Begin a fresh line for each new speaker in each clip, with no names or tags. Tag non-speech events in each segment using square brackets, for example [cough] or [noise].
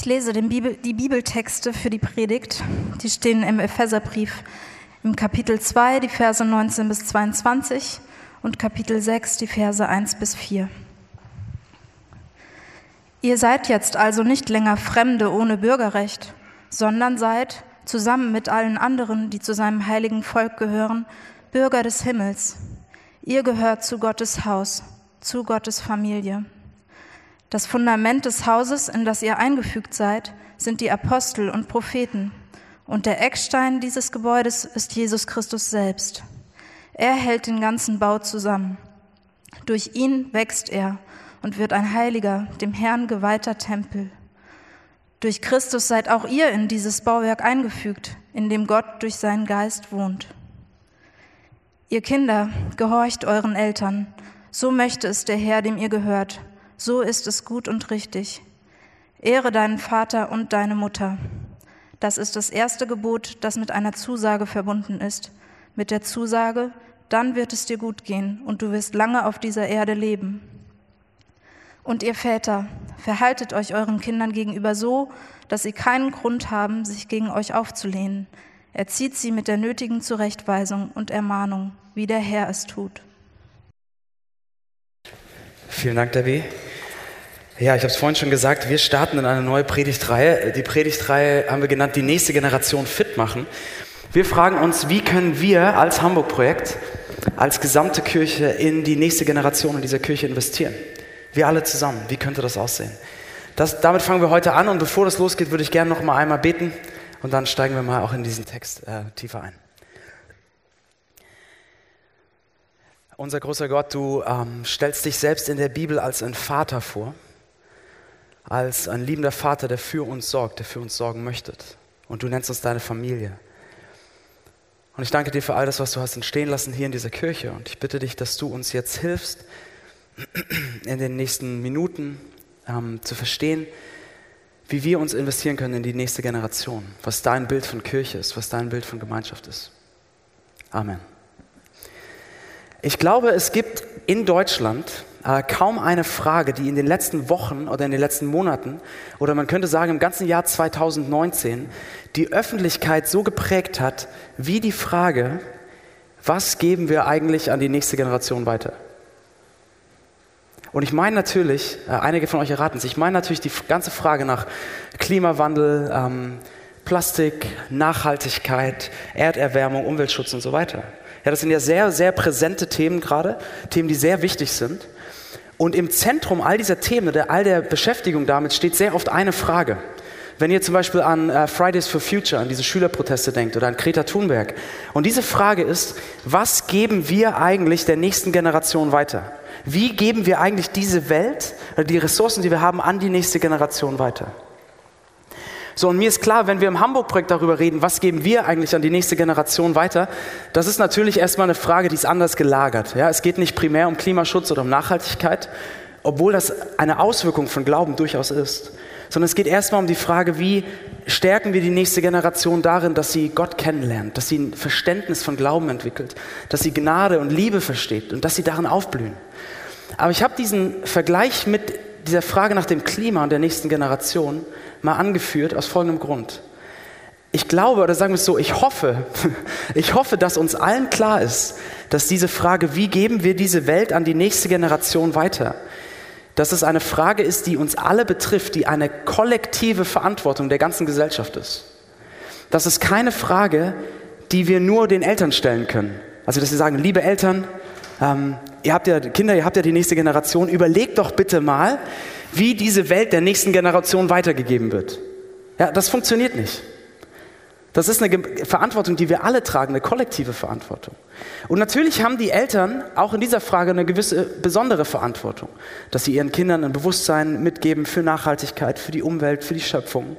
Ich lese Bibel, die Bibeltexte für die Predigt. Die stehen im Epheserbrief im Kapitel 2, die Verse 19 bis 22 und Kapitel 6, die Verse 1 bis 4. Ihr seid jetzt also nicht länger Fremde ohne Bürgerrecht, sondern seid, zusammen mit allen anderen, die zu seinem heiligen Volk gehören, Bürger des Himmels. Ihr gehört zu Gottes Haus, zu Gottes Familie. Das Fundament des Hauses, in das ihr eingefügt seid, sind die Apostel und Propheten. Und der Eckstein dieses Gebäudes ist Jesus Christus selbst. Er hält den ganzen Bau zusammen. Durch ihn wächst er und wird ein heiliger, dem Herrn geweihter Tempel. Durch Christus seid auch ihr in dieses Bauwerk eingefügt, in dem Gott durch seinen Geist wohnt. Ihr Kinder, gehorcht euren Eltern, so möchte es der Herr, dem ihr gehört, so ist es gut und richtig. Ehre deinen Vater und deine Mutter. Das ist das erste Gebot, das mit einer Zusage verbunden ist, mit der Zusage, dann wird es dir gut gehen und du wirst lange auf dieser Erde leben. Und ihr Väter, verhaltet euch euren Kindern gegenüber so, dass sie keinen Grund haben, sich gegen euch aufzulehnen. Erzieht sie mit der nötigen Zurechtweisung und Ermahnung, wie der Herr es tut.
Vielen Dank, Debbie. Ja, ich habe es vorhin schon gesagt, wir starten in eine neue Predigtreihe. Die Predigtreihe haben wir genannt, die nächste Generation fit machen. Wir fragen uns, wie können wir als Hamburg-Projekt, als gesamte Kirche in die nächste Generation in dieser Kirche investieren? Wir alle zusammen. Wie könnte das aussehen? Das, damit fangen wir heute an und bevor das losgeht, würde ich gerne noch mal einmal beten und dann steigen wir mal auch in diesen Text äh, tiefer ein. Unser großer Gott, du ähm, stellst dich selbst in der Bibel als ein Vater vor, als ein liebender Vater, der für uns sorgt, der für uns sorgen möchte. Und du nennst uns deine Familie. Und ich danke dir für all das, was du hast entstehen lassen hier in dieser Kirche. Und ich bitte dich, dass du uns jetzt hilfst, in den nächsten Minuten ähm, zu verstehen, wie wir uns investieren können in die nächste Generation, was dein Bild von Kirche ist, was dein Bild von Gemeinschaft ist. Amen. Ich glaube, es gibt in Deutschland äh, kaum eine Frage, die in den letzten Wochen oder in den letzten Monaten oder man könnte sagen im ganzen Jahr 2019 die Öffentlichkeit so geprägt hat, wie die Frage, was geben wir eigentlich an die nächste Generation weiter? Und ich meine natürlich, äh, einige von euch erraten es, ich meine natürlich die ganze Frage nach Klimawandel, ähm, Plastik, Nachhaltigkeit, Erderwärmung, Umweltschutz und so weiter. Ja, das sind ja sehr, sehr präsente Themen gerade, Themen, die sehr wichtig sind. Und im Zentrum all dieser Themen, der, all der Beschäftigung damit steht sehr oft eine Frage. Wenn ihr zum Beispiel an äh, Fridays for Future, an diese Schülerproteste denkt oder an Greta Thunberg. Und diese Frage ist, was geben wir eigentlich der nächsten Generation weiter? Wie geben wir eigentlich diese Welt oder die Ressourcen, die wir haben, an die nächste Generation weiter? So, und mir ist klar, wenn wir im Hamburg-Projekt darüber reden, was geben wir eigentlich an die nächste Generation weiter, das ist natürlich erstmal eine Frage, die ist anders gelagert. Ja, es geht nicht primär um Klimaschutz oder um Nachhaltigkeit, obwohl das eine Auswirkung von Glauben durchaus ist, sondern es geht erstmal um die Frage, wie stärken wir die nächste Generation darin, dass sie Gott kennenlernt, dass sie ein Verständnis von Glauben entwickelt, dass sie Gnade und Liebe versteht und dass sie darin aufblühen. Aber ich habe diesen Vergleich mit dieser Frage nach dem Klima und der nächsten Generation mal angeführt aus folgendem Grund. Ich glaube, oder sagen wir es so, ich hoffe, [laughs] ich hoffe, dass uns allen klar ist, dass diese Frage, wie geben wir diese Welt an die nächste Generation weiter, dass es eine Frage ist, die uns alle betrifft, die eine kollektive Verantwortung der ganzen Gesellschaft ist. Das ist keine Frage, die wir nur den Eltern stellen können. Also, dass sie sagen, liebe Eltern, ähm, ihr habt ja Kinder, ihr habt ja die nächste Generation, überlegt doch bitte mal, wie diese Welt der nächsten Generation weitergegeben wird. Ja, das funktioniert nicht. Das ist eine Verantwortung, die wir alle tragen, eine kollektive Verantwortung. Und natürlich haben die Eltern auch in dieser Frage eine gewisse besondere Verantwortung, dass sie ihren Kindern ein Bewusstsein mitgeben für Nachhaltigkeit, für die Umwelt, für die Schöpfung.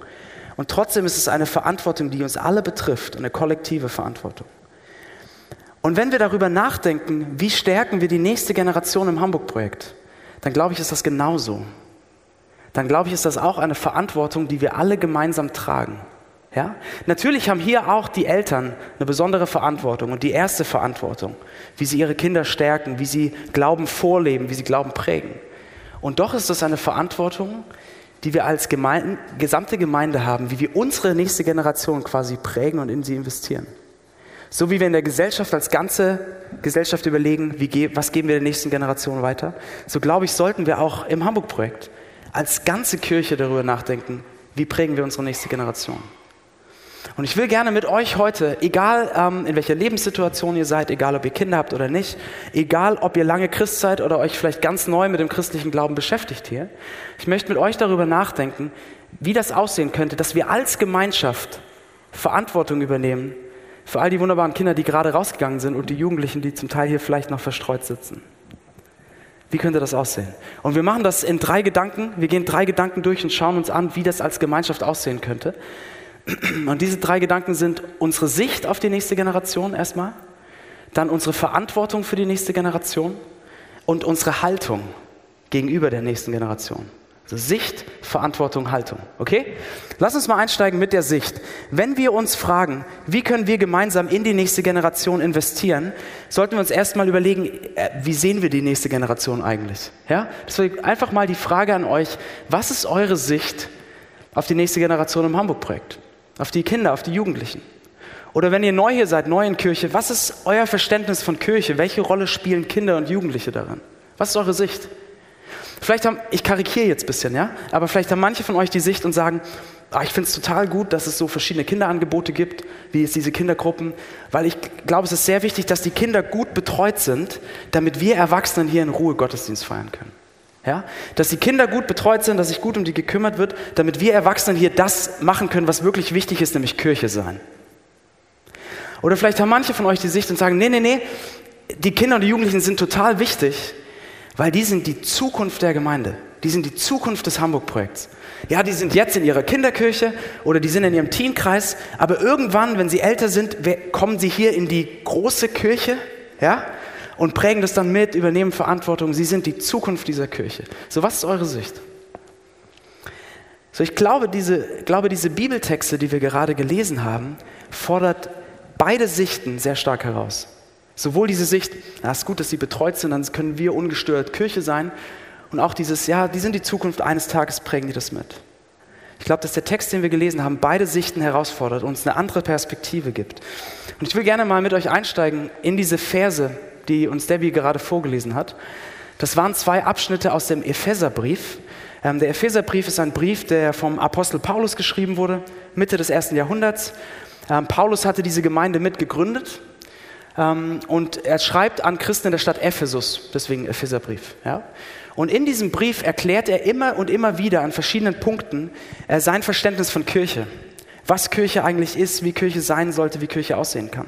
Und trotzdem ist es eine Verantwortung, die uns alle betrifft, eine kollektive Verantwortung. Und wenn wir darüber nachdenken, wie stärken wir die nächste Generation im Hamburg-Projekt, dann glaube ich, ist das genauso dann glaube ich, ist das auch eine Verantwortung, die wir alle gemeinsam tragen. Ja? Natürlich haben hier auch die Eltern eine besondere Verantwortung und die erste Verantwortung, wie sie ihre Kinder stärken, wie sie Glauben vorleben, wie sie Glauben prägen. Und doch ist das eine Verantwortung, die wir als Gemeinde, gesamte Gemeinde haben, wie wir unsere nächste Generation quasi prägen und in sie investieren. So wie wir in der Gesellschaft als ganze Gesellschaft überlegen, wie, was geben wir der nächsten Generation weiter, so glaube ich, sollten wir auch im Hamburg-Projekt als ganze Kirche darüber nachdenken, wie prägen wir unsere nächste Generation. Und ich will gerne mit euch heute, egal ähm, in welcher Lebenssituation ihr seid, egal ob ihr Kinder habt oder nicht, egal ob ihr lange Christ seid oder euch vielleicht ganz neu mit dem christlichen Glauben beschäftigt hier, ich möchte mit euch darüber nachdenken, wie das aussehen könnte, dass wir als Gemeinschaft Verantwortung übernehmen für all die wunderbaren Kinder, die gerade rausgegangen sind und die Jugendlichen, die zum Teil hier vielleicht noch verstreut sitzen. Wie könnte das aussehen? Und wir machen das in drei Gedanken. Wir gehen drei Gedanken durch und schauen uns an, wie das als Gemeinschaft aussehen könnte. Und diese drei Gedanken sind unsere Sicht auf die nächste Generation erstmal, dann unsere Verantwortung für die nächste Generation und unsere Haltung gegenüber der nächsten Generation. Sicht, Verantwortung, Haltung. Okay? Lass uns mal einsteigen mit der Sicht. Wenn wir uns fragen, wie können wir gemeinsam in die nächste Generation investieren, sollten wir uns erstmal überlegen, äh, wie sehen wir die nächste Generation eigentlich? Ja? Deswegen einfach mal die Frage an euch, was ist eure Sicht auf die nächste Generation im Hamburg-Projekt? auf die Kinder, auf die Jugendlichen. Oder wenn ihr neu hier seid, neu in Kirche, was ist euer Verständnis von Kirche? Welche Rolle spielen Kinder und Jugendliche darin? Was ist eure Sicht? Vielleicht haben, ich karikiere jetzt ein bisschen, ja, aber vielleicht haben manche von euch die Sicht und sagen, ah, ich finde es total gut, dass es so verschiedene Kinderangebote gibt, wie es diese Kindergruppen, weil ich glaube, es ist sehr wichtig, dass die Kinder gut betreut sind, damit wir Erwachsenen hier in Ruhe Gottesdienst feiern können. Ja? Dass die Kinder gut betreut sind, dass sich gut um die gekümmert wird, damit wir Erwachsenen hier das machen können, was wirklich wichtig ist, nämlich Kirche sein. Oder vielleicht haben manche von euch die Sicht und sagen, nee, nee, nee, die Kinder und die Jugendlichen sind total wichtig, weil die sind die Zukunft der Gemeinde. Die sind die Zukunft des Hamburg-Projekts. Ja, die sind jetzt in ihrer Kinderkirche oder die sind in ihrem Teenkreis, aber irgendwann, wenn sie älter sind, kommen sie hier in die große Kirche, ja? und prägen das dann mit, übernehmen Verantwortung. Sie sind die Zukunft dieser Kirche. So, was ist eure Sicht? So, ich glaube, diese, glaube, diese Bibeltexte, die wir gerade gelesen haben, fordert beide Sichten sehr stark heraus. Sowohl diese Sicht, es ist gut, dass sie betreut sind, dann können wir ungestört Kirche sein. Und auch dieses, ja, die sind die Zukunft, eines Tages prägen die das mit. Ich glaube, dass der Text, den wir gelesen haben, beide Sichten herausfordert, uns eine andere Perspektive gibt. Und ich will gerne mal mit euch einsteigen in diese Verse, die uns Debbie gerade vorgelesen hat. Das waren zwei Abschnitte aus dem Epheserbrief. Ähm, der Epheserbrief ist ein Brief, der vom Apostel Paulus geschrieben wurde, Mitte des ersten Jahrhunderts. Ähm, Paulus hatte diese Gemeinde mitgegründet und er schreibt an Christen in der Stadt Ephesus, deswegen Epheserbrief. Ja? Und in diesem Brief erklärt er immer und immer wieder an verschiedenen Punkten äh, sein Verständnis von Kirche was Kirche eigentlich ist, wie Kirche sein sollte, wie Kirche aussehen kann.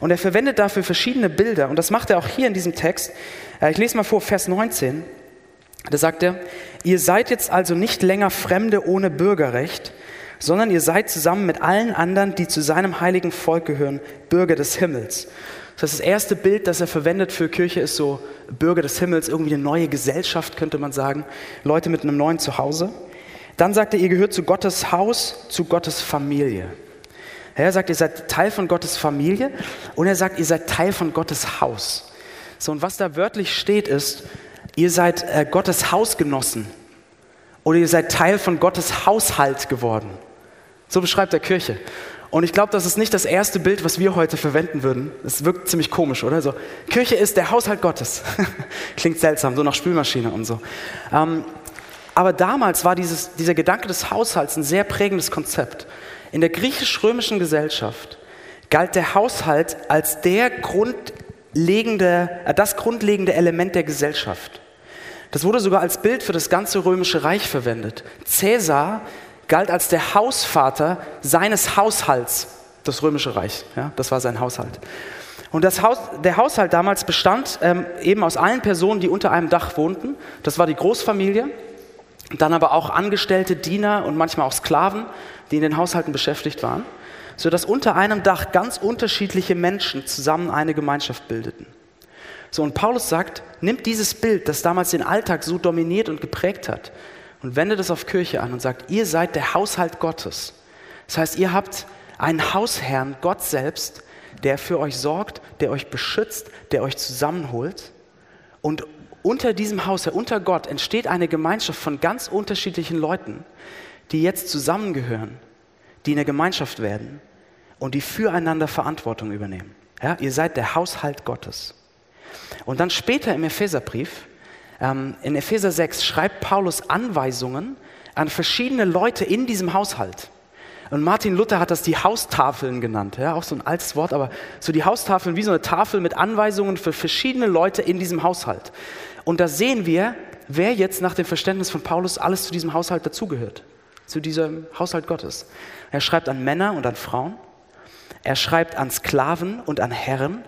Und er verwendet dafür verschiedene Bilder und das macht er auch hier in diesem Text. Äh, ich lese mal vor, Vers 19. Da sagt er, ihr seid jetzt also nicht länger Fremde ohne Bürgerrecht, sondern ihr seid zusammen mit allen anderen, die zu seinem heiligen Volk gehören, Bürger des Himmels. Das, das erste Bild, das er verwendet für Kirche, ist so Bürger des Himmels, irgendwie eine neue Gesellschaft, könnte man sagen. Leute mit einem neuen Zuhause. Dann sagt er, ihr gehört zu Gottes Haus, zu Gottes Familie. Er sagt, ihr seid Teil von Gottes Familie und er sagt, ihr seid Teil von Gottes Haus. So, und was da wörtlich steht, ist, ihr seid äh, Gottes Hausgenossen oder ihr seid Teil von Gottes Haushalt geworden. So beschreibt er Kirche. Und ich glaube, das ist nicht das erste Bild, was wir heute verwenden würden. Es wirkt ziemlich komisch, oder? So, Kirche ist der Haushalt Gottes. [laughs] Klingt seltsam, so nach Spülmaschine und so. Ähm, aber damals war dieses, dieser Gedanke des Haushalts ein sehr prägendes Konzept. In der griechisch-römischen Gesellschaft galt der Haushalt als der grundlegende, äh, das grundlegende Element der Gesellschaft. Das wurde sogar als Bild für das ganze römische Reich verwendet. Cäsar galt als der Hausvater seines Haushalts, das römische Reich. Ja, das war sein Haushalt. Und Haus, der Haushalt damals bestand ähm, eben aus allen Personen, die unter einem Dach wohnten. Das war die Großfamilie. Dann aber auch Angestellte, Diener und manchmal auch Sklaven, die in den Haushalten beschäftigt waren, sodass unter einem Dach ganz unterschiedliche Menschen zusammen eine Gemeinschaft bildeten. So, und Paulus sagt, nimmt dieses Bild, das damals den Alltag so dominiert und geprägt hat, und wendet es auf Kirche an und sagt, ihr seid der Haushalt Gottes. Das heißt, ihr habt einen Hausherrn, Gott selbst, der für euch sorgt, der euch beschützt, der euch zusammenholt und unter diesem Haus, unter Gott, entsteht eine Gemeinschaft von ganz unterschiedlichen Leuten, die jetzt zusammengehören, die in der Gemeinschaft werden und die füreinander Verantwortung übernehmen. Ja, ihr seid der Haushalt Gottes. Und dann später im Epheserbrief, in Epheser 6, schreibt Paulus Anweisungen an verschiedene Leute in diesem Haushalt. Und Martin Luther hat das die Haustafeln genannt. Ja, auch so ein altes Wort, aber so die Haustafeln wie so eine Tafel mit Anweisungen für verschiedene Leute in diesem Haushalt. Und da sehen wir, wer jetzt nach dem Verständnis von Paulus alles zu diesem Haushalt dazugehört. Zu diesem Haushalt Gottes. Er schreibt an Männer und an Frauen. Er schreibt an Sklaven und an Herren.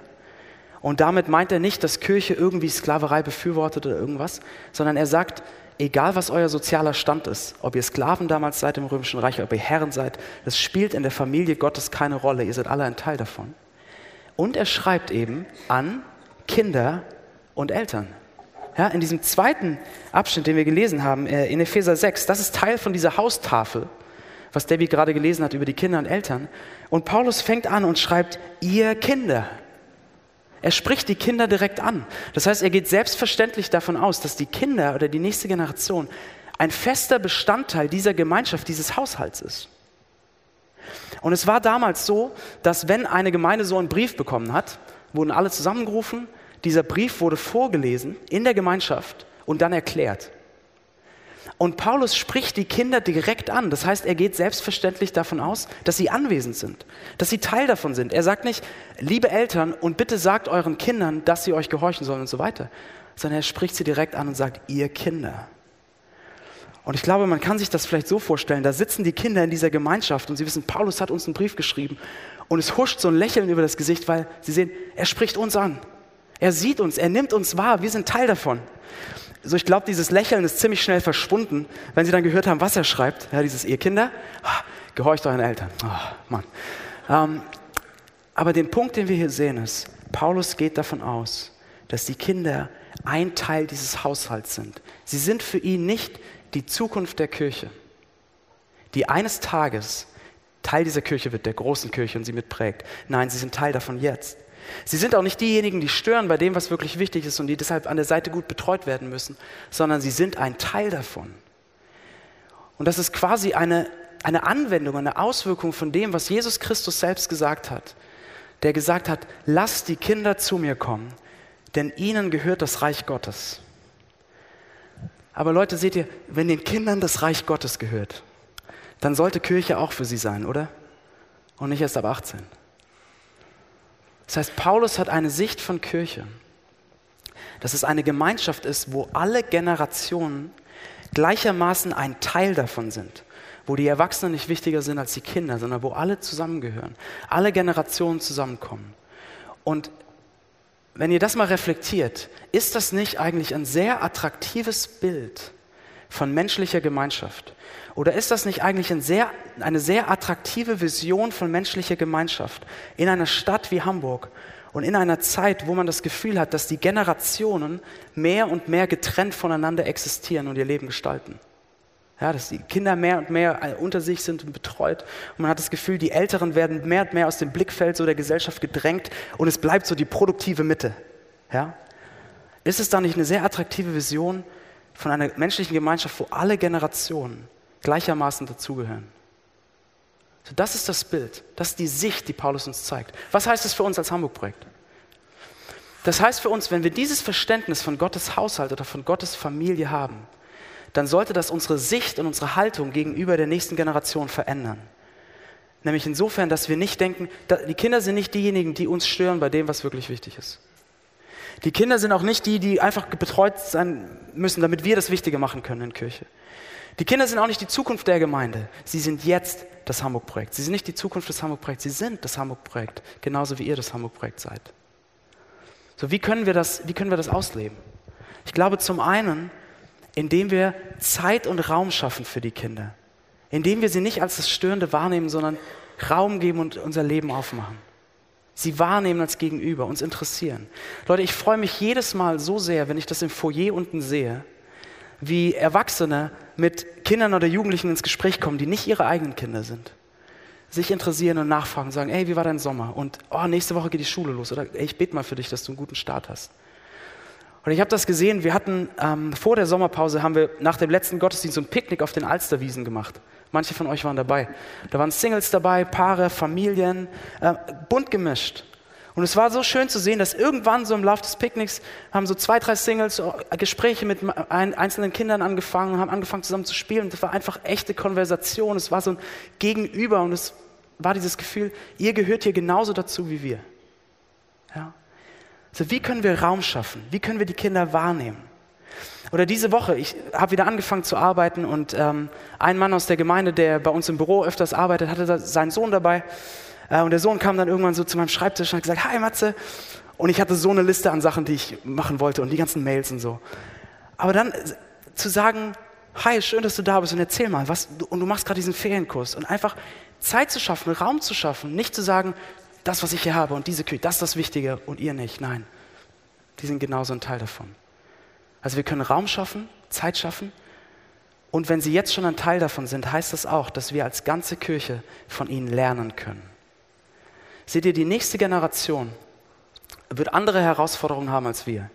Und damit meint er nicht, dass Kirche irgendwie Sklaverei befürwortet oder irgendwas, sondern er sagt, egal was euer sozialer Stand ist, ob ihr Sklaven damals seid im Römischen Reich, ob ihr Herren seid, das spielt in der Familie Gottes keine Rolle. Ihr seid alle ein Teil davon. Und er schreibt eben an Kinder und Eltern. Ja, in diesem zweiten Abschnitt, den wir gelesen haben, äh, in Epheser 6, das ist Teil von dieser Haustafel, was Debbie gerade gelesen hat über die Kinder und Eltern. Und Paulus fängt an und schreibt, ihr Kinder. Er spricht die Kinder direkt an. Das heißt, er geht selbstverständlich davon aus, dass die Kinder oder die nächste Generation ein fester Bestandteil dieser Gemeinschaft, dieses Haushalts ist. Und es war damals so, dass wenn eine Gemeinde so einen Brief bekommen hat, wurden alle zusammengerufen, dieser Brief wurde vorgelesen in der Gemeinschaft und dann erklärt. Und Paulus spricht die Kinder direkt an. Das heißt, er geht selbstverständlich davon aus, dass sie anwesend sind, dass sie Teil davon sind. Er sagt nicht, liebe Eltern, und bitte sagt euren Kindern, dass sie euch gehorchen sollen und so weiter, sondern er spricht sie direkt an und sagt, ihr Kinder. Und ich glaube, man kann sich das vielleicht so vorstellen, da sitzen die Kinder in dieser Gemeinschaft und sie wissen, Paulus hat uns einen Brief geschrieben und es huscht so ein Lächeln über das Gesicht, weil sie sehen, er spricht uns an. Er sieht uns, er nimmt uns wahr, wir sind Teil davon so ich glaube, dieses Lächeln ist ziemlich schnell verschwunden, wenn sie dann gehört haben, was er schreibt. Ja, dieses ihr Kinder, ah, gehorcht euren Eltern. Oh, Mann. Ähm, aber den Punkt, den wir hier sehen, ist, Paulus geht davon aus, dass die Kinder ein Teil dieses Haushalts sind. Sie sind für ihn nicht die Zukunft der Kirche, die eines Tages Teil dieser Kirche wird, der großen Kirche und sie mitprägt. Nein, sie sind Teil davon jetzt. Sie sind auch nicht diejenigen, die stören bei dem, was wirklich wichtig ist und die deshalb an der Seite gut betreut werden müssen, sondern sie sind ein Teil davon. Und das ist quasi eine, eine Anwendung, eine Auswirkung von dem, was Jesus Christus selbst gesagt hat. Der gesagt hat, lasst die Kinder zu mir kommen, denn ihnen gehört das Reich Gottes. Aber Leute, seht ihr, wenn den Kindern das Reich Gottes gehört, dann sollte Kirche auch für sie sein, oder? Und nicht erst ab 18. Das heißt, Paulus hat eine Sicht von Kirche, dass es eine Gemeinschaft ist, wo alle Generationen gleichermaßen ein Teil davon sind, wo die Erwachsenen nicht wichtiger sind als die Kinder, sondern wo alle zusammengehören, alle Generationen zusammenkommen. Und wenn ihr das mal reflektiert, ist das nicht eigentlich ein sehr attraktives Bild von menschlicher Gemeinschaft? Oder ist das nicht eigentlich ein sehr, eine sehr attraktive Vision von menschlicher Gemeinschaft in einer Stadt wie Hamburg und in einer Zeit, wo man das Gefühl hat, dass die Generationen mehr und mehr getrennt voneinander existieren und ihr Leben gestalten? Ja, dass die Kinder mehr und mehr unter sich sind und betreut. Und man hat das Gefühl, die Älteren werden mehr und mehr aus dem Blickfeld so der Gesellschaft gedrängt und es bleibt so die produktive Mitte. Ja? Ist es da nicht eine sehr attraktive Vision von einer menschlichen Gemeinschaft, wo alle Generationen gleichermaßen dazugehören. So, das ist das Bild, das ist die Sicht, die Paulus uns zeigt. Was heißt es für uns als Hamburg-Projekt? Das heißt für uns, wenn wir dieses Verständnis von Gottes Haushalt oder von Gottes Familie haben, dann sollte das unsere Sicht und unsere Haltung gegenüber der nächsten Generation verändern. Nämlich insofern, dass wir nicht denken, die Kinder sind nicht diejenigen, die uns stören bei dem, was wirklich wichtig ist. Die Kinder sind auch nicht die, die einfach betreut sein müssen, damit wir das Wichtige machen können in Kirche. Die Kinder sind auch nicht die Zukunft der Gemeinde. Sie sind jetzt das Hamburg-Projekt. Sie sind nicht die Zukunft des Hamburg-Projekts. Sie sind das Hamburg-Projekt, genauso wie ihr das Hamburg-Projekt seid. So, wie können, wir das, wie können wir das ausleben? Ich glaube zum einen, indem wir Zeit und Raum schaffen für die Kinder. Indem wir sie nicht als das Störende wahrnehmen, sondern Raum geben und unser Leben aufmachen. Sie wahrnehmen als Gegenüber, uns interessieren. Leute, ich freue mich jedes Mal so sehr, wenn ich das im Foyer unten sehe, wie Erwachsene mit Kindern oder Jugendlichen ins Gespräch kommen, die nicht ihre eigenen Kinder sind. Sich interessieren und nachfragen und sagen, ey, wie war dein Sommer? Und oh, nächste Woche geht die Schule los. Oder ey, ich bete mal für dich, dass du einen guten Start hast. Und ich habe das gesehen, wir hatten ähm, vor der Sommerpause, haben wir nach dem letzten Gottesdienst so ein Picknick auf den Alsterwiesen gemacht. Manche von euch waren dabei. Da waren Singles dabei, Paare, Familien, äh, bunt gemischt. Und es war so schön zu sehen, dass irgendwann so im Laufe des Picknicks haben so zwei, drei Singles so Gespräche mit einzelnen Kindern angefangen, haben angefangen zusammen zu spielen. Und das war einfach echte Konversation. Es war so ein Gegenüber und es war dieses Gefühl, ihr gehört hier genauso dazu wie wir. Ja? Also wie können wir Raum schaffen? Wie können wir die Kinder wahrnehmen? Oder diese Woche, ich habe wieder angefangen zu arbeiten und ähm, ein Mann aus der Gemeinde, der bei uns im Büro öfters arbeitet, hatte seinen Sohn dabei. Äh, und der Sohn kam dann irgendwann so zu meinem Schreibtisch und hat gesagt, hi Matze. Und ich hatte so eine Liste an Sachen, die ich machen wollte und die ganzen Mails und so. Aber dann zu sagen, hi, schön, dass du da bist und erzähl mal, was, und du machst gerade diesen Ferienkurs und einfach Zeit zu schaffen, Raum zu schaffen, nicht zu sagen, das, was ich hier habe und diese Küche, das ist das Wichtige und ihr nicht. Nein, die sind genauso ein Teil davon. Also wir können Raum schaffen, Zeit schaffen und wenn sie jetzt schon ein Teil davon sind, heißt das auch, dass wir als ganze Kirche von ihnen lernen können. Seht ihr, die nächste Generation wird andere Herausforderungen haben als wir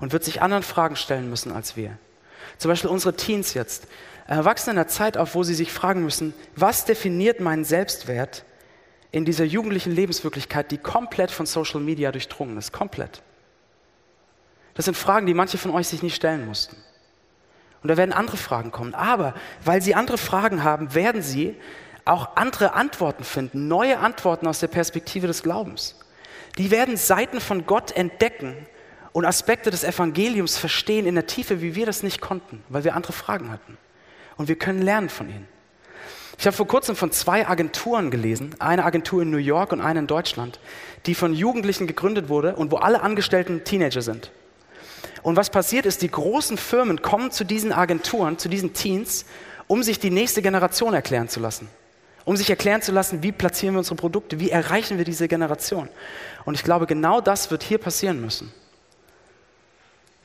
und wird sich anderen Fragen stellen müssen als wir. Zum Beispiel unsere Teens jetzt erwachsen in einer Zeit auf, wo sie sich fragen müssen, was definiert meinen Selbstwert in dieser jugendlichen Lebenswirklichkeit, die komplett von Social Media durchdrungen ist, komplett. Das sind Fragen, die manche von euch sich nicht stellen mussten. Und da werden andere Fragen kommen. Aber weil sie andere Fragen haben, werden sie auch andere Antworten finden, neue Antworten aus der Perspektive des Glaubens. Die werden Seiten von Gott entdecken und Aspekte des Evangeliums verstehen in der Tiefe, wie wir das nicht konnten, weil wir andere Fragen hatten. Und wir können lernen von ihnen. Ich habe vor kurzem von zwei Agenturen gelesen, eine Agentur in New York und eine in Deutschland, die von Jugendlichen gegründet wurde und wo alle Angestellten Teenager sind. Und was passiert ist, die großen Firmen kommen zu diesen Agenturen, zu diesen Teens, um sich die nächste Generation erklären zu lassen um sich erklären zu lassen, wie platzieren wir unsere Produkte, wie erreichen wir diese Generation. Und ich glaube, genau das wird hier passieren müssen.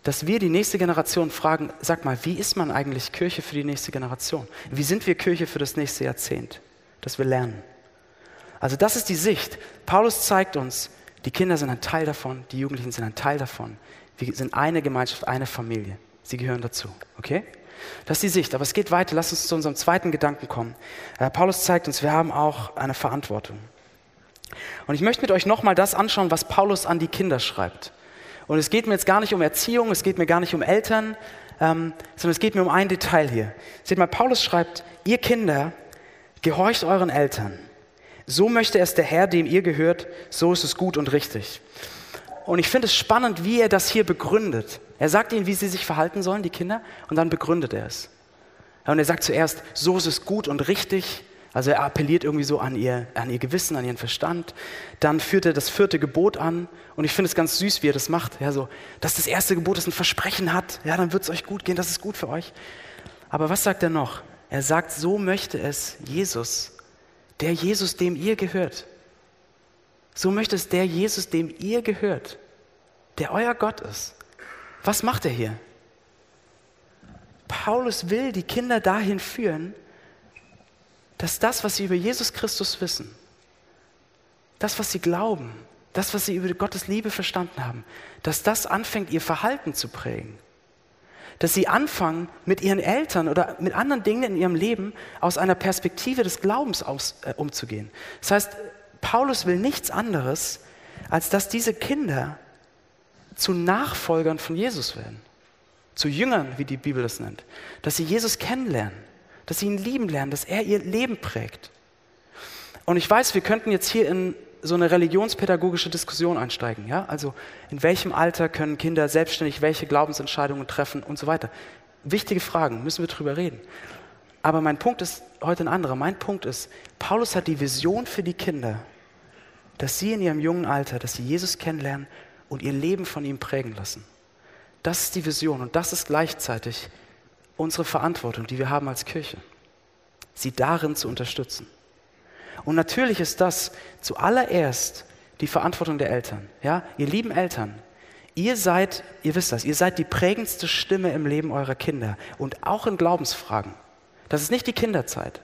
Dass wir die nächste Generation fragen, sag mal, wie ist man eigentlich Kirche für die nächste Generation? Wie sind wir Kirche für das nächste Jahrzehnt? Dass wir lernen. Also das ist die Sicht. Paulus zeigt uns, die Kinder sind ein Teil davon, die Jugendlichen sind ein Teil davon. Wir sind eine Gemeinschaft, eine Familie. Sie gehören dazu. Okay? Das ist die Sicht. Aber es geht weiter. Lass uns zu unserem zweiten Gedanken kommen. Äh, Paulus zeigt uns, wir haben auch eine Verantwortung. Und ich möchte mit euch nochmal das anschauen, was Paulus an die Kinder schreibt. Und es geht mir jetzt gar nicht um Erziehung, es geht mir gar nicht um Eltern, ähm, sondern es geht mir um ein Detail hier. Seht mal, Paulus schreibt, ihr Kinder, gehorcht euren Eltern. So möchte es der Herr, dem ihr gehört, so ist es gut und richtig. Und ich finde es spannend, wie er das hier begründet. Er sagt ihnen, wie sie sich verhalten sollen, die Kinder, und dann begründet er es. Und er sagt zuerst, so ist es gut und richtig. Also er appelliert irgendwie so an ihr, an ihr Gewissen, an ihren Verstand. Dann führt er das vierte Gebot an. Und ich finde es ganz süß, wie er das macht. Ja, so, dass das erste Gebot das ein Versprechen hat. Ja, dann wird es euch gut gehen, das ist gut für euch. Aber was sagt er noch? Er sagt, so möchte es Jesus, der Jesus, dem ihr gehört. So möchte es der Jesus, dem ihr gehört, der euer Gott ist. Was macht er hier? Paulus will die Kinder dahin führen, dass das, was sie über Jesus Christus wissen, das, was sie glauben, das, was sie über Gottes Liebe verstanden haben, dass das anfängt, ihr Verhalten zu prägen. Dass sie anfangen, mit ihren Eltern oder mit anderen Dingen in ihrem Leben aus einer Perspektive des Glaubens aus, äh, umzugehen. Das heißt, Paulus will nichts anderes, als dass diese Kinder zu Nachfolgern von Jesus werden. Zu Jüngern, wie die Bibel das nennt. Dass sie Jesus kennenlernen. Dass sie ihn lieben lernen. Dass er ihr Leben prägt. Und ich weiß, wir könnten jetzt hier in so eine religionspädagogische Diskussion einsteigen. Ja? Also in welchem Alter können Kinder selbstständig welche Glaubensentscheidungen treffen und so weiter. Wichtige Fragen, müssen wir drüber reden. Aber mein Punkt ist heute ein anderer. Mein Punkt ist, Paulus hat die Vision für die Kinder, dass sie in ihrem jungen Alter, dass sie Jesus kennenlernen und ihr Leben von ihm prägen lassen. Das ist die Vision und das ist gleichzeitig unsere Verantwortung, die wir haben als Kirche, sie darin zu unterstützen. Und natürlich ist das zuallererst die Verantwortung der Eltern. Ja, ihr lieben Eltern, ihr seid, ihr wisst das, ihr seid die prägendste Stimme im Leben eurer Kinder und auch in Glaubensfragen. Das ist nicht die Kinderzeit.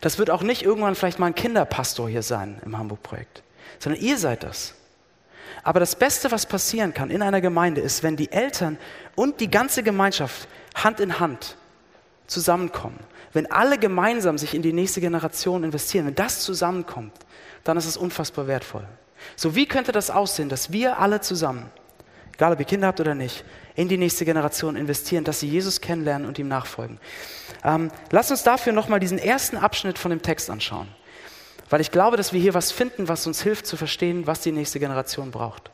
Das wird auch nicht irgendwann vielleicht mal ein Kinderpastor hier sein im Hamburg-Projekt sondern ihr seid das. Aber das Beste, was passieren kann in einer Gemeinde, ist, wenn die Eltern und die ganze Gemeinschaft Hand in Hand zusammenkommen. Wenn alle gemeinsam sich in die nächste Generation investieren, wenn das zusammenkommt, dann ist es unfassbar wertvoll. So, wie könnte das aussehen, dass wir alle zusammen, egal ob ihr Kinder habt oder nicht, in die nächste Generation investieren, dass sie Jesus kennenlernen und ihm nachfolgen? Ähm, lasst uns dafür nochmal diesen ersten Abschnitt von dem Text anschauen. Weil ich glaube, dass wir hier was finden, was uns hilft zu verstehen, was die nächste Generation braucht.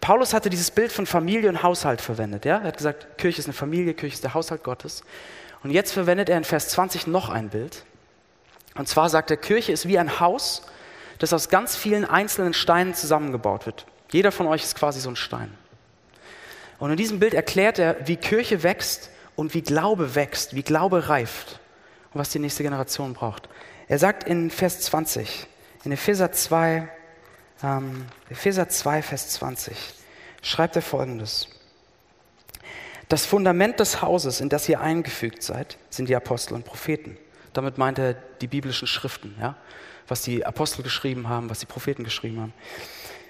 Paulus hatte dieses Bild von Familie und Haushalt verwendet. Ja? Er hat gesagt, Kirche ist eine Familie, Kirche ist der Haushalt Gottes. Und jetzt verwendet er in Vers 20 noch ein Bild. Und zwar sagt er, Kirche ist wie ein Haus, das aus ganz vielen einzelnen Steinen zusammengebaut wird. Jeder von euch ist quasi so ein Stein. Und in diesem Bild erklärt er, wie Kirche wächst und wie Glaube wächst, wie Glaube reift und was die nächste Generation braucht. Er sagt in Vers 20, in Epheser 2, ähm, Epheser 2, Vers 20, schreibt er folgendes. Das Fundament des Hauses, in das ihr eingefügt seid, sind die Apostel und Propheten. Damit meint er die biblischen Schriften, ja? was die Apostel geschrieben haben, was die Propheten geschrieben haben.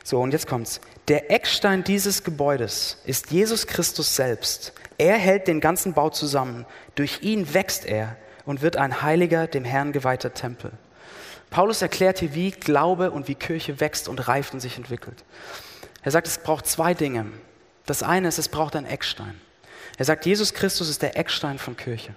So, und jetzt kommt's. Der Eckstein dieses Gebäudes ist Jesus Christus selbst. Er hält den ganzen Bau zusammen. Durch ihn wächst er und wird ein heiliger, dem Herrn geweihter Tempel. Paulus erklärt hier, wie Glaube und wie Kirche wächst und reift und sich entwickelt. Er sagt, es braucht zwei Dinge. Das eine ist, es braucht einen Eckstein. Er sagt, Jesus Christus ist der Eckstein von Kirche.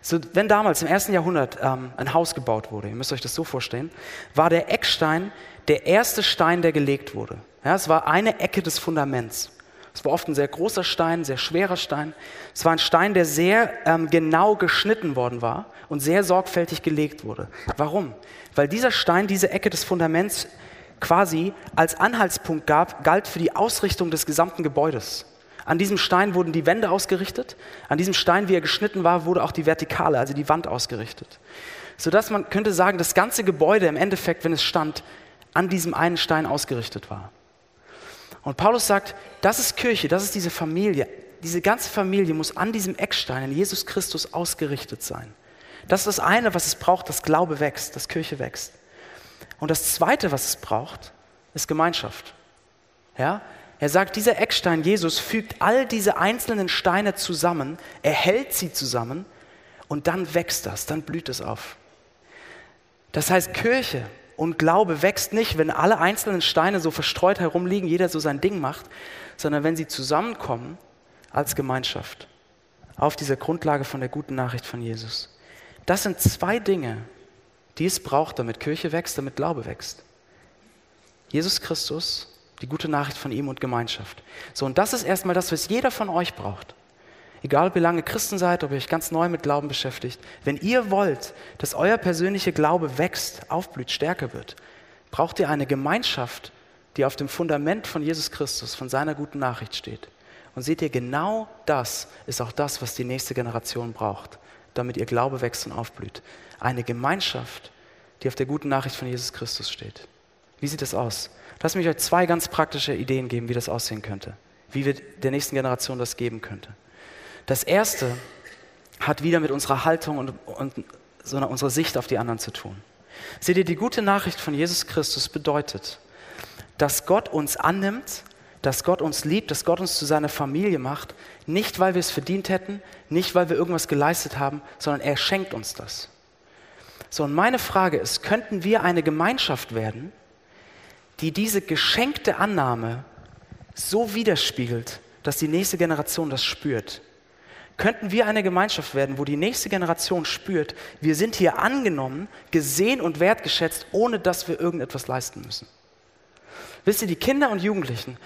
So, wenn damals im ersten Jahrhundert ähm, ein Haus gebaut wurde, ihr müsst euch das so vorstellen, war der Eckstein der erste Stein, der gelegt wurde. Ja, es war eine Ecke des Fundaments. Es war oft ein sehr großer Stein, sehr schwerer Stein. Es war ein Stein, der sehr ähm, genau geschnitten worden war und sehr sorgfältig gelegt wurde. Warum? Weil dieser Stein, diese Ecke des Fundaments quasi als Anhaltspunkt gab, galt für die Ausrichtung des gesamten Gebäudes. An diesem Stein wurden die Wände ausgerichtet. An diesem Stein, wie er geschnitten war, wurde auch die Vertikale, also die Wand ausgerichtet. Sodass man könnte sagen, das ganze Gebäude im Endeffekt, wenn es stand, an diesem einen Stein ausgerichtet war. Und Paulus sagt, das ist Kirche, das ist diese Familie. Diese ganze Familie muss an diesem Eckstein, in Jesus Christus, ausgerichtet sein. Das ist das eine, was es braucht, dass Glaube wächst, dass Kirche wächst. Und das zweite, was es braucht, ist Gemeinschaft. Ja? Er sagt, dieser Eckstein Jesus fügt all diese einzelnen Steine zusammen, er hält sie zusammen und dann wächst das, dann blüht es auf. Das heißt, Kirche und Glaube wächst nicht, wenn alle einzelnen Steine so verstreut herumliegen, jeder so sein Ding macht, sondern wenn sie zusammenkommen als Gemeinschaft auf dieser Grundlage von der guten Nachricht von Jesus. Das sind zwei Dinge, die es braucht, damit Kirche wächst, damit Glaube wächst. Jesus Christus die gute Nachricht von ihm und Gemeinschaft. So, und das ist erstmal das, was jeder von euch braucht. Egal, ihr lange Christen seid, ob ihr euch ganz neu mit Glauben beschäftigt. Wenn ihr wollt, dass euer persönlicher Glaube wächst, aufblüht, stärker wird, braucht ihr eine Gemeinschaft, die auf dem Fundament von Jesus Christus, von seiner guten Nachricht steht. Und seht ihr, genau das ist auch das, was die nächste Generation braucht, damit ihr Glaube wächst und aufblüht. Eine Gemeinschaft, die auf der guten Nachricht von Jesus Christus steht. Wie sieht es aus? Lass mich euch zwei ganz praktische Ideen geben, wie das aussehen könnte, wie wir der nächsten Generation das geben könnte. Das erste hat wieder mit unserer Haltung und, und so unserer Sicht auf die anderen zu tun. Seht ihr, die gute Nachricht von Jesus Christus bedeutet, dass Gott uns annimmt, dass Gott uns liebt, dass Gott uns zu seiner Familie macht, nicht weil wir es verdient hätten, nicht weil wir irgendwas geleistet haben, sondern er schenkt uns das. So, und meine Frage ist, könnten wir eine Gemeinschaft werden, die diese geschenkte Annahme so widerspiegelt, dass die nächste Generation das spürt. Könnten wir eine Gemeinschaft werden, wo die nächste Generation spürt, wir sind hier angenommen, gesehen und wertgeschätzt, ohne dass wir irgendetwas leisten müssen. Wisst ihr, die Kinder und Jugendlichen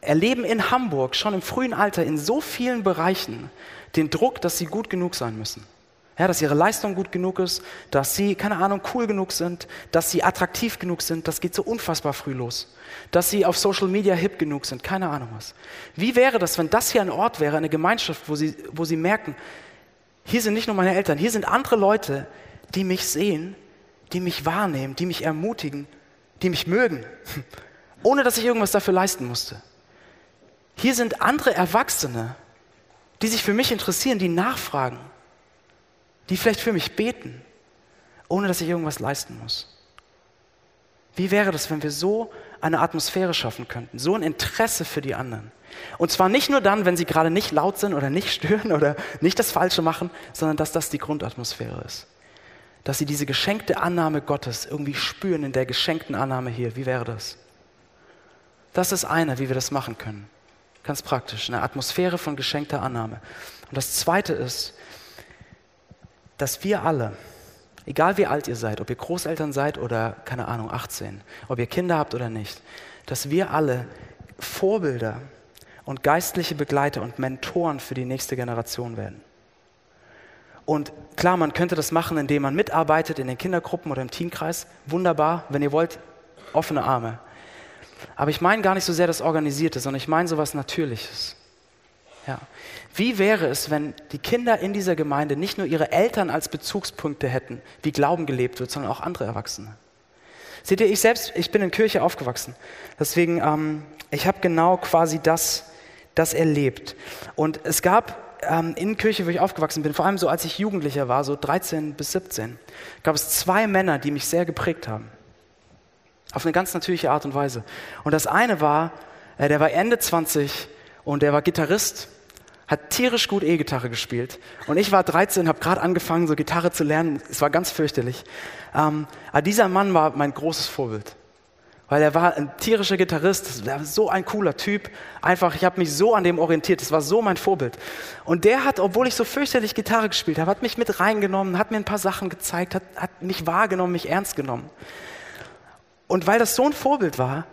erleben in Hamburg schon im frühen Alter in so vielen Bereichen den Druck, dass sie gut genug sein müssen. Ja, dass ihre Leistung gut genug ist, dass sie, keine Ahnung, cool genug sind, dass sie attraktiv genug sind, das geht so unfassbar früh los. Dass sie auf Social Media hip genug sind, keine Ahnung was. Wie wäre das, wenn das hier ein Ort wäre, eine Gemeinschaft, wo sie, wo sie merken, hier sind nicht nur meine Eltern, hier sind andere Leute, die mich sehen, die mich wahrnehmen, die mich ermutigen, die mich mögen, [laughs] ohne dass ich irgendwas dafür leisten musste. Hier sind andere Erwachsene, die sich für mich interessieren, die nachfragen die vielleicht für mich beten, ohne dass ich irgendwas leisten muss. Wie wäre das, wenn wir so eine Atmosphäre schaffen könnten, so ein Interesse für die anderen. Und zwar nicht nur dann, wenn sie gerade nicht laut sind oder nicht [laughs] stören oder nicht das Falsche machen, sondern dass das die Grundatmosphäre ist. Dass sie diese geschenkte Annahme Gottes irgendwie spüren in der geschenkten Annahme hier. Wie wäre das? Das ist eine, wie wir das machen können. Ganz praktisch, eine Atmosphäre von geschenkter Annahme. Und das Zweite ist, dass wir alle, egal wie alt ihr seid, ob ihr Großeltern seid oder, keine Ahnung, 18, ob ihr Kinder habt oder nicht, dass wir alle Vorbilder und geistliche Begleiter und Mentoren für die nächste Generation werden. Und klar, man könnte das machen, indem man mitarbeitet in den Kindergruppen oder im Teamkreis. Wunderbar, wenn ihr wollt, offene Arme. Aber ich meine gar nicht so sehr das Organisierte, sondern ich meine so was Natürliches. Ja. Wie wäre es, wenn die Kinder in dieser Gemeinde nicht nur ihre Eltern als Bezugspunkte hätten, wie Glauben gelebt wird, sondern auch andere Erwachsene? Seht ihr, ich selbst, ich bin in Kirche aufgewachsen. Deswegen, ähm, ich habe genau quasi das, das erlebt. Und es gab ähm, in Kirche, wo ich aufgewachsen bin, vor allem so als ich Jugendlicher war, so 13 bis 17, gab es zwei Männer, die mich sehr geprägt haben. Auf eine ganz natürliche Art und Weise. Und das eine war, äh, der war Ende 20 und der war Gitarrist, hat tierisch gut E-Gitarre gespielt. Und ich war 13, habe gerade angefangen, so Gitarre zu lernen. Es war ganz fürchterlich. Ähm, aber dieser Mann war mein großes Vorbild weil er war ein tierischer Gitarrist, war so ein cooler Typ. Einfach, ich habe mich so an dem orientiert, das war so mein Vorbild. Und der hat, obwohl ich so fürchterlich Gitarre gespielt habe, hat mich mit reingenommen, hat mir ein paar Sachen gezeigt, hat, hat mich wahrgenommen, mich ernst genommen. Und weil das so ein Vorbild war,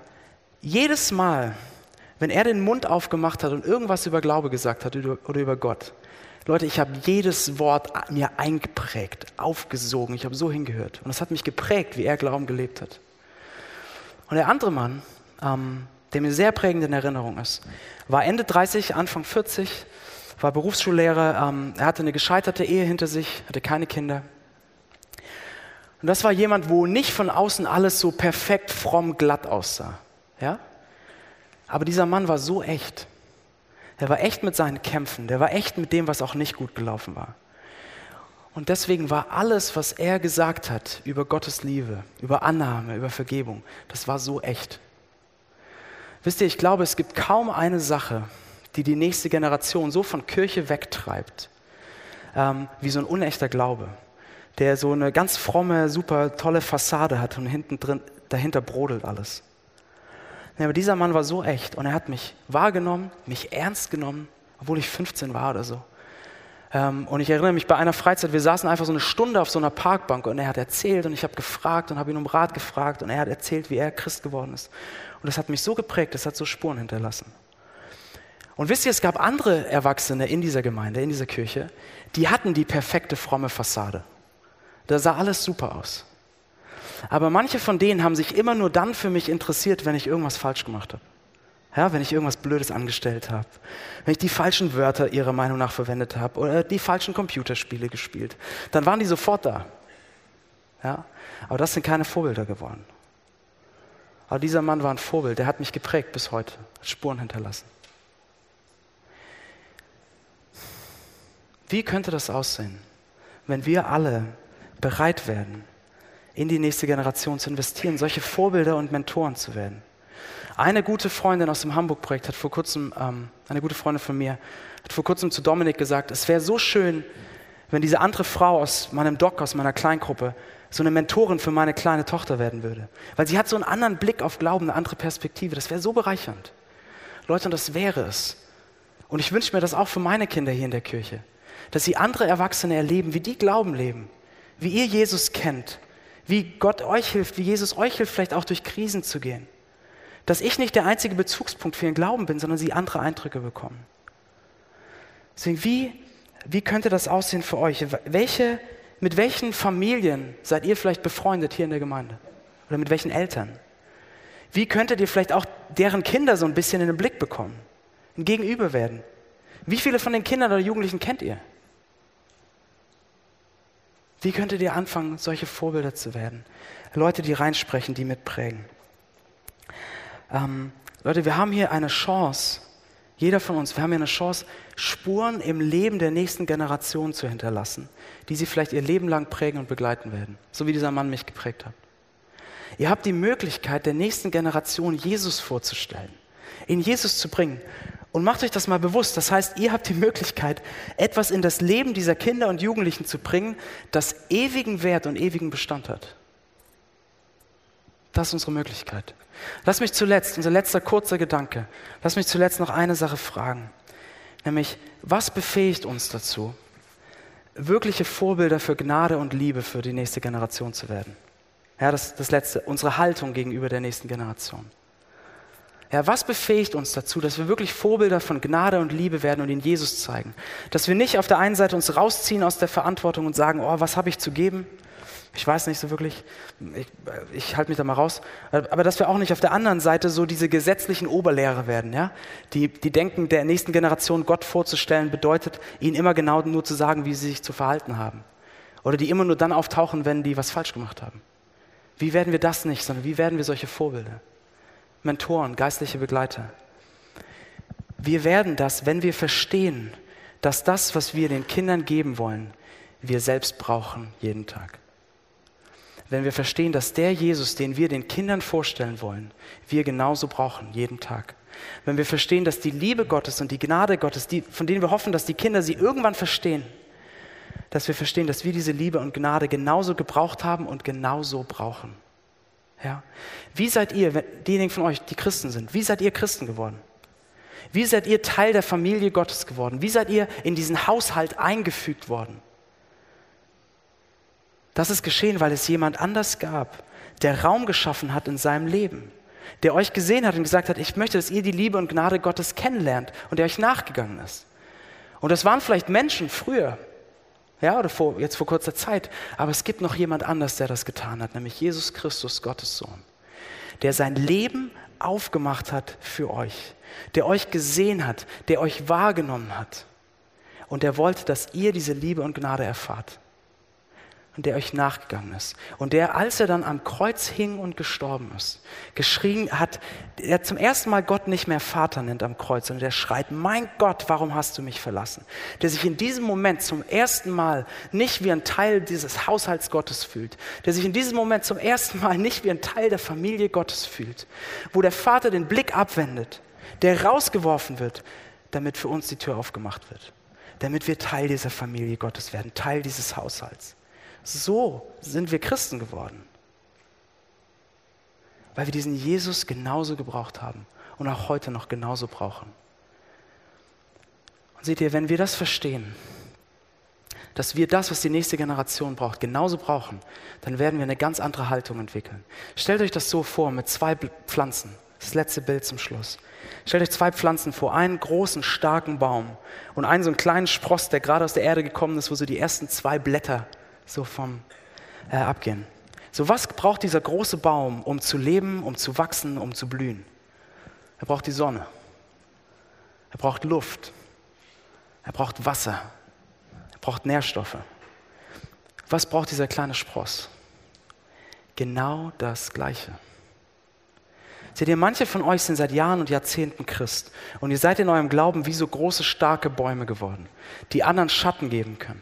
jedes Mal, wenn er den Mund aufgemacht hat und irgendwas über Glaube gesagt hat oder über Gott, Leute, ich habe jedes Wort mir eingeprägt, aufgesogen, ich habe so hingehört. Und das hat mich geprägt, wie er Glauben gelebt hat. Und der andere Mann, ähm, der mir sehr prägend in Erinnerung ist, war Ende 30, Anfang 40, war Berufsschullehrer, ähm, er hatte eine gescheiterte Ehe hinter sich, hatte keine Kinder. Und das war jemand, wo nicht von außen alles so perfekt, fromm, glatt aussah. Ja? Aber dieser Mann war so echt. Er war echt mit seinen Kämpfen, der war echt mit dem, was auch nicht gut gelaufen war. Und deswegen war alles, was er gesagt hat über Gottes Liebe, über Annahme, über Vergebung, das war so echt. Wisst ihr, ich glaube, es gibt kaum eine Sache, die die nächste Generation so von Kirche wegtreibt, ähm, wie so ein unechter Glaube, der so eine ganz fromme, super tolle Fassade hat und hinten drin, dahinter brodelt alles. Ja, aber dieser Mann war so echt und er hat mich wahrgenommen, mich ernst genommen, obwohl ich 15 war oder so. Ähm, und ich erinnere mich bei einer Freizeit, wir saßen einfach so eine Stunde auf so einer Parkbank und er hat erzählt und ich habe gefragt und habe ihn um Rat gefragt und er hat erzählt, wie er Christ geworden ist. Und das hat mich so geprägt, das hat so Spuren hinterlassen. Und wisst ihr, es gab andere Erwachsene in dieser Gemeinde, in dieser Kirche, die hatten die perfekte fromme Fassade. Da sah alles super aus. Aber manche von denen haben sich immer nur dann für mich interessiert, wenn ich irgendwas falsch gemacht habe. Ja, wenn ich irgendwas Blödes angestellt habe, wenn ich die falschen Wörter ihrer Meinung nach verwendet habe oder die falschen Computerspiele gespielt, dann waren die sofort da. Ja, aber das sind keine Vorbilder geworden. Aber dieser Mann war ein Vorbild, der hat mich geprägt bis heute, hat Spuren hinterlassen. Wie könnte das aussehen, wenn wir alle bereit werden, in die nächste Generation zu investieren, solche Vorbilder und Mentoren zu werden? Eine gute Freundin aus dem Hamburg-Projekt hat vor kurzem, ähm, eine gute Freundin von mir, hat vor kurzem zu Dominik gesagt, es wäre so schön, wenn diese andere Frau aus meinem Doc, aus meiner Kleingruppe, so eine Mentorin für meine kleine Tochter werden würde. Weil sie hat so einen anderen Blick auf Glauben, eine andere Perspektive. Das wäre so bereichernd. Leute, und das wäre es. Und ich wünsche mir das auch für meine Kinder hier in der Kirche. Dass sie andere Erwachsene erleben, wie die Glauben leben. Wie ihr Jesus kennt. Wie Gott euch hilft, wie Jesus euch hilft, vielleicht auch durch Krisen zu gehen dass ich nicht der einzige Bezugspunkt für ihren Glauben bin, sondern sie andere Eindrücke bekommen. Deswegen, wie, wie könnte das aussehen für euch? Welche, mit welchen Familien seid ihr vielleicht befreundet hier in der Gemeinde? Oder mit welchen Eltern? Wie könntet ihr vielleicht auch deren Kinder so ein bisschen in den Blick bekommen? Ein Gegenüber werden? Wie viele von den Kindern oder Jugendlichen kennt ihr? Wie könntet ihr anfangen, solche Vorbilder zu werden? Leute, die reinsprechen, die mitprägen. Ähm, Leute, wir haben hier eine Chance, jeder von uns, wir haben hier eine Chance, Spuren im Leben der nächsten Generation zu hinterlassen, die sie vielleicht ihr Leben lang prägen und begleiten werden, so wie dieser Mann mich geprägt hat. Ihr habt die Möglichkeit, der nächsten Generation Jesus vorzustellen, ihn Jesus zu bringen. Und macht euch das mal bewusst. Das heißt, ihr habt die Möglichkeit, etwas in das Leben dieser Kinder und Jugendlichen zu bringen, das ewigen Wert und ewigen Bestand hat. Das ist unsere Möglichkeit. Lass mich zuletzt, unser letzter kurzer Gedanke, lass mich zuletzt noch eine Sache fragen. Nämlich, was befähigt uns dazu, wirkliche Vorbilder für Gnade und Liebe für die nächste Generation zu werden? Ja, das, das Letzte, unsere Haltung gegenüber der nächsten Generation. Ja, was befähigt uns dazu, dass wir wirklich Vorbilder von Gnade und Liebe werden und ihnen Jesus zeigen? Dass wir nicht auf der einen Seite uns rausziehen aus der Verantwortung und sagen, oh, was habe ich zu geben? Ich weiß nicht so wirklich, ich, ich halte mich da mal raus. Aber dass wir auch nicht auf der anderen Seite so diese gesetzlichen Oberlehrer werden, ja? die, die denken, der nächsten Generation Gott vorzustellen, bedeutet, ihnen immer genau nur zu sagen, wie sie sich zu verhalten haben. Oder die immer nur dann auftauchen, wenn die was falsch gemacht haben. Wie werden wir das nicht, sondern wie werden wir solche Vorbilder? Mentoren, geistliche Begleiter. Wir werden das, wenn wir verstehen, dass das, was wir den Kindern geben wollen, wir selbst brauchen jeden Tag wenn wir verstehen, dass der Jesus, den wir den Kindern vorstellen wollen, wir genauso brauchen, jeden Tag. Wenn wir verstehen, dass die Liebe Gottes und die Gnade Gottes, die, von denen wir hoffen, dass die Kinder sie irgendwann verstehen, dass wir verstehen, dass wir diese Liebe und Gnade genauso gebraucht haben und genauso brauchen. Ja? Wie seid ihr, diejenigen von euch, die Christen sind, wie seid ihr Christen geworden? Wie seid ihr Teil der Familie Gottes geworden? Wie seid ihr in diesen Haushalt eingefügt worden? Das ist geschehen, weil es jemand anders gab, der Raum geschaffen hat in seinem Leben, der euch gesehen hat und gesagt hat, ich möchte, dass ihr die Liebe und Gnade Gottes kennenlernt und der euch nachgegangen ist. Und das waren vielleicht Menschen früher, ja, oder vor, jetzt vor kurzer Zeit, aber es gibt noch jemand anders, der das getan hat, nämlich Jesus Christus, Gottes Sohn, der sein Leben aufgemacht hat für euch, der euch gesehen hat, der euch wahrgenommen hat. Und der wollte, dass ihr diese Liebe und Gnade erfahrt der euch nachgegangen ist. Und der, als er dann am Kreuz hing und gestorben ist, geschrien hat, der zum ersten Mal Gott nicht mehr Vater nennt am Kreuz, sondern der schreit, mein Gott, warum hast du mich verlassen? Der sich in diesem Moment zum ersten Mal nicht wie ein Teil dieses Haushalts Gottes fühlt. Der sich in diesem Moment zum ersten Mal nicht wie ein Teil der Familie Gottes fühlt. Wo der Vater den Blick abwendet, der rausgeworfen wird, damit für uns die Tür aufgemacht wird. Damit wir Teil dieser Familie Gottes werden, Teil dieses Haushalts. So sind wir Christen geworden. Weil wir diesen Jesus genauso gebraucht haben und auch heute noch genauso brauchen. Und seht ihr, wenn wir das verstehen, dass wir das, was die nächste Generation braucht, genauso brauchen, dann werden wir eine ganz andere Haltung entwickeln. Stellt euch das so vor mit zwei Pflanzen. Das letzte Bild zum Schluss. Stellt euch zwei Pflanzen vor, einen großen, starken Baum und einen so einen kleinen Spross, der gerade aus der Erde gekommen ist, wo so die ersten zwei Blätter so vom äh, abgehen. So was braucht dieser große Baum, um zu leben, um zu wachsen, um zu blühen? Er braucht die Sonne. Er braucht Luft. Er braucht Wasser. Er braucht Nährstoffe. Was braucht dieser kleine Spross? Genau das Gleiche. Seht ihr, manche von euch sind seit Jahren und Jahrzehnten Christ und ihr seid in eurem Glauben wie so große, starke Bäume geworden, die anderen Schatten geben können.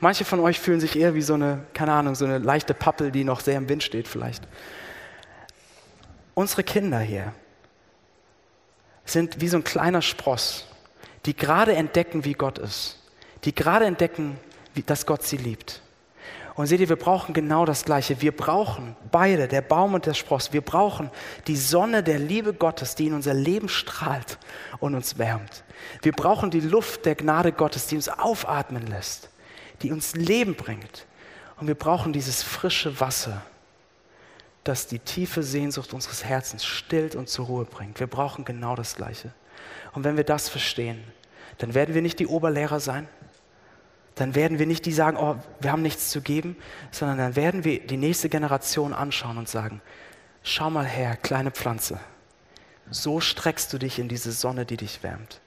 Manche von euch fühlen sich eher wie so eine, keine Ahnung, so eine leichte Pappel, die noch sehr im Wind steht vielleicht. Unsere Kinder hier sind wie so ein kleiner Spross, die gerade entdecken, wie Gott ist. Die gerade entdecken, wie, dass Gott sie liebt. Und seht ihr, wir brauchen genau das Gleiche. Wir brauchen beide, der Baum und der Spross, wir brauchen die Sonne der Liebe Gottes, die in unser Leben strahlt und uns wärmt. Wir brauchen die Luft der Gnade Gottes, die uns aufatmen lässt die uns Leben bringt. Und wir brauchen dieses frische Wasser, das die tiefe Sehnsucht unseres Herzens stillt und zur Ruhe bringt. Wir brauchen genau das Gleiche. Und wenn wir das verstehen, dann werden wir nicht die Oberlehrer sein, dann werden wir nicht die sagen, oh, wir haben nichts zu geben, sondern dann werden wir die nächste Generation anschauen und sagen, schau mal her, kleine Pflanze, so streckst du dich in diese Sonne, die dich wärmt.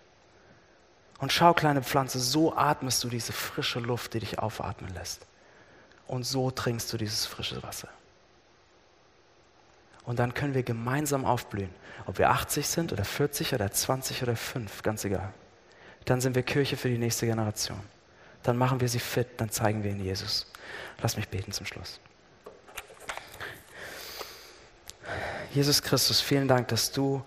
Und schau, kleine Pflanze, so atmest du diese frische Luft, die dich aufatmen lässt. Und so trinkst du dieses frische Wasser. Und dann können wir gemeinsam aufblühen. Ob wir 80 sind oder 40 oder 20 oder 5, ganz egal. Dann sind wir Kirche für die nächste Generation. Dann machen wir sie fit, dann zeigen wir ihnen Jesus. Lass mich beten zum Schluss. Jesus Christus, vielen Dank, dass du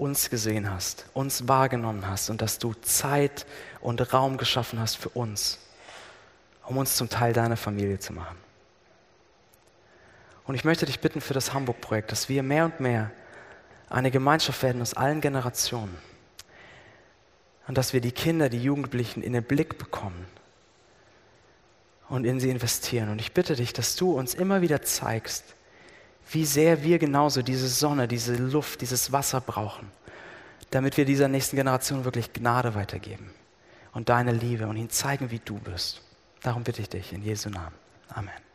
uns gesehen hast, uns wahrgenommen hast und dass du Zeit und Raum geschaffen hast für uns, um uns zum Teil deiner Familie zu machen. Und ich möchte dich bitten für das Hamburg-Projekt, dass wir mehr und mehr eine Gemeinschaft werden aus allen Generationen und dass wir die Kinder, die Jugendlichen in den Blick bekommen und in sie investieren. Und ich bitte dich, dass du uns immer wieder zeigst, wie sehr wir genauso diese Sonne, diese Luft, dieses Wasser brauchen, damit wir dieser nächsten Generation wirklich Gnade weitergeben und deine Liebe und ihnen zeigen, wie du bist. Darum bitte ich dich in Jesu Namen. Amen.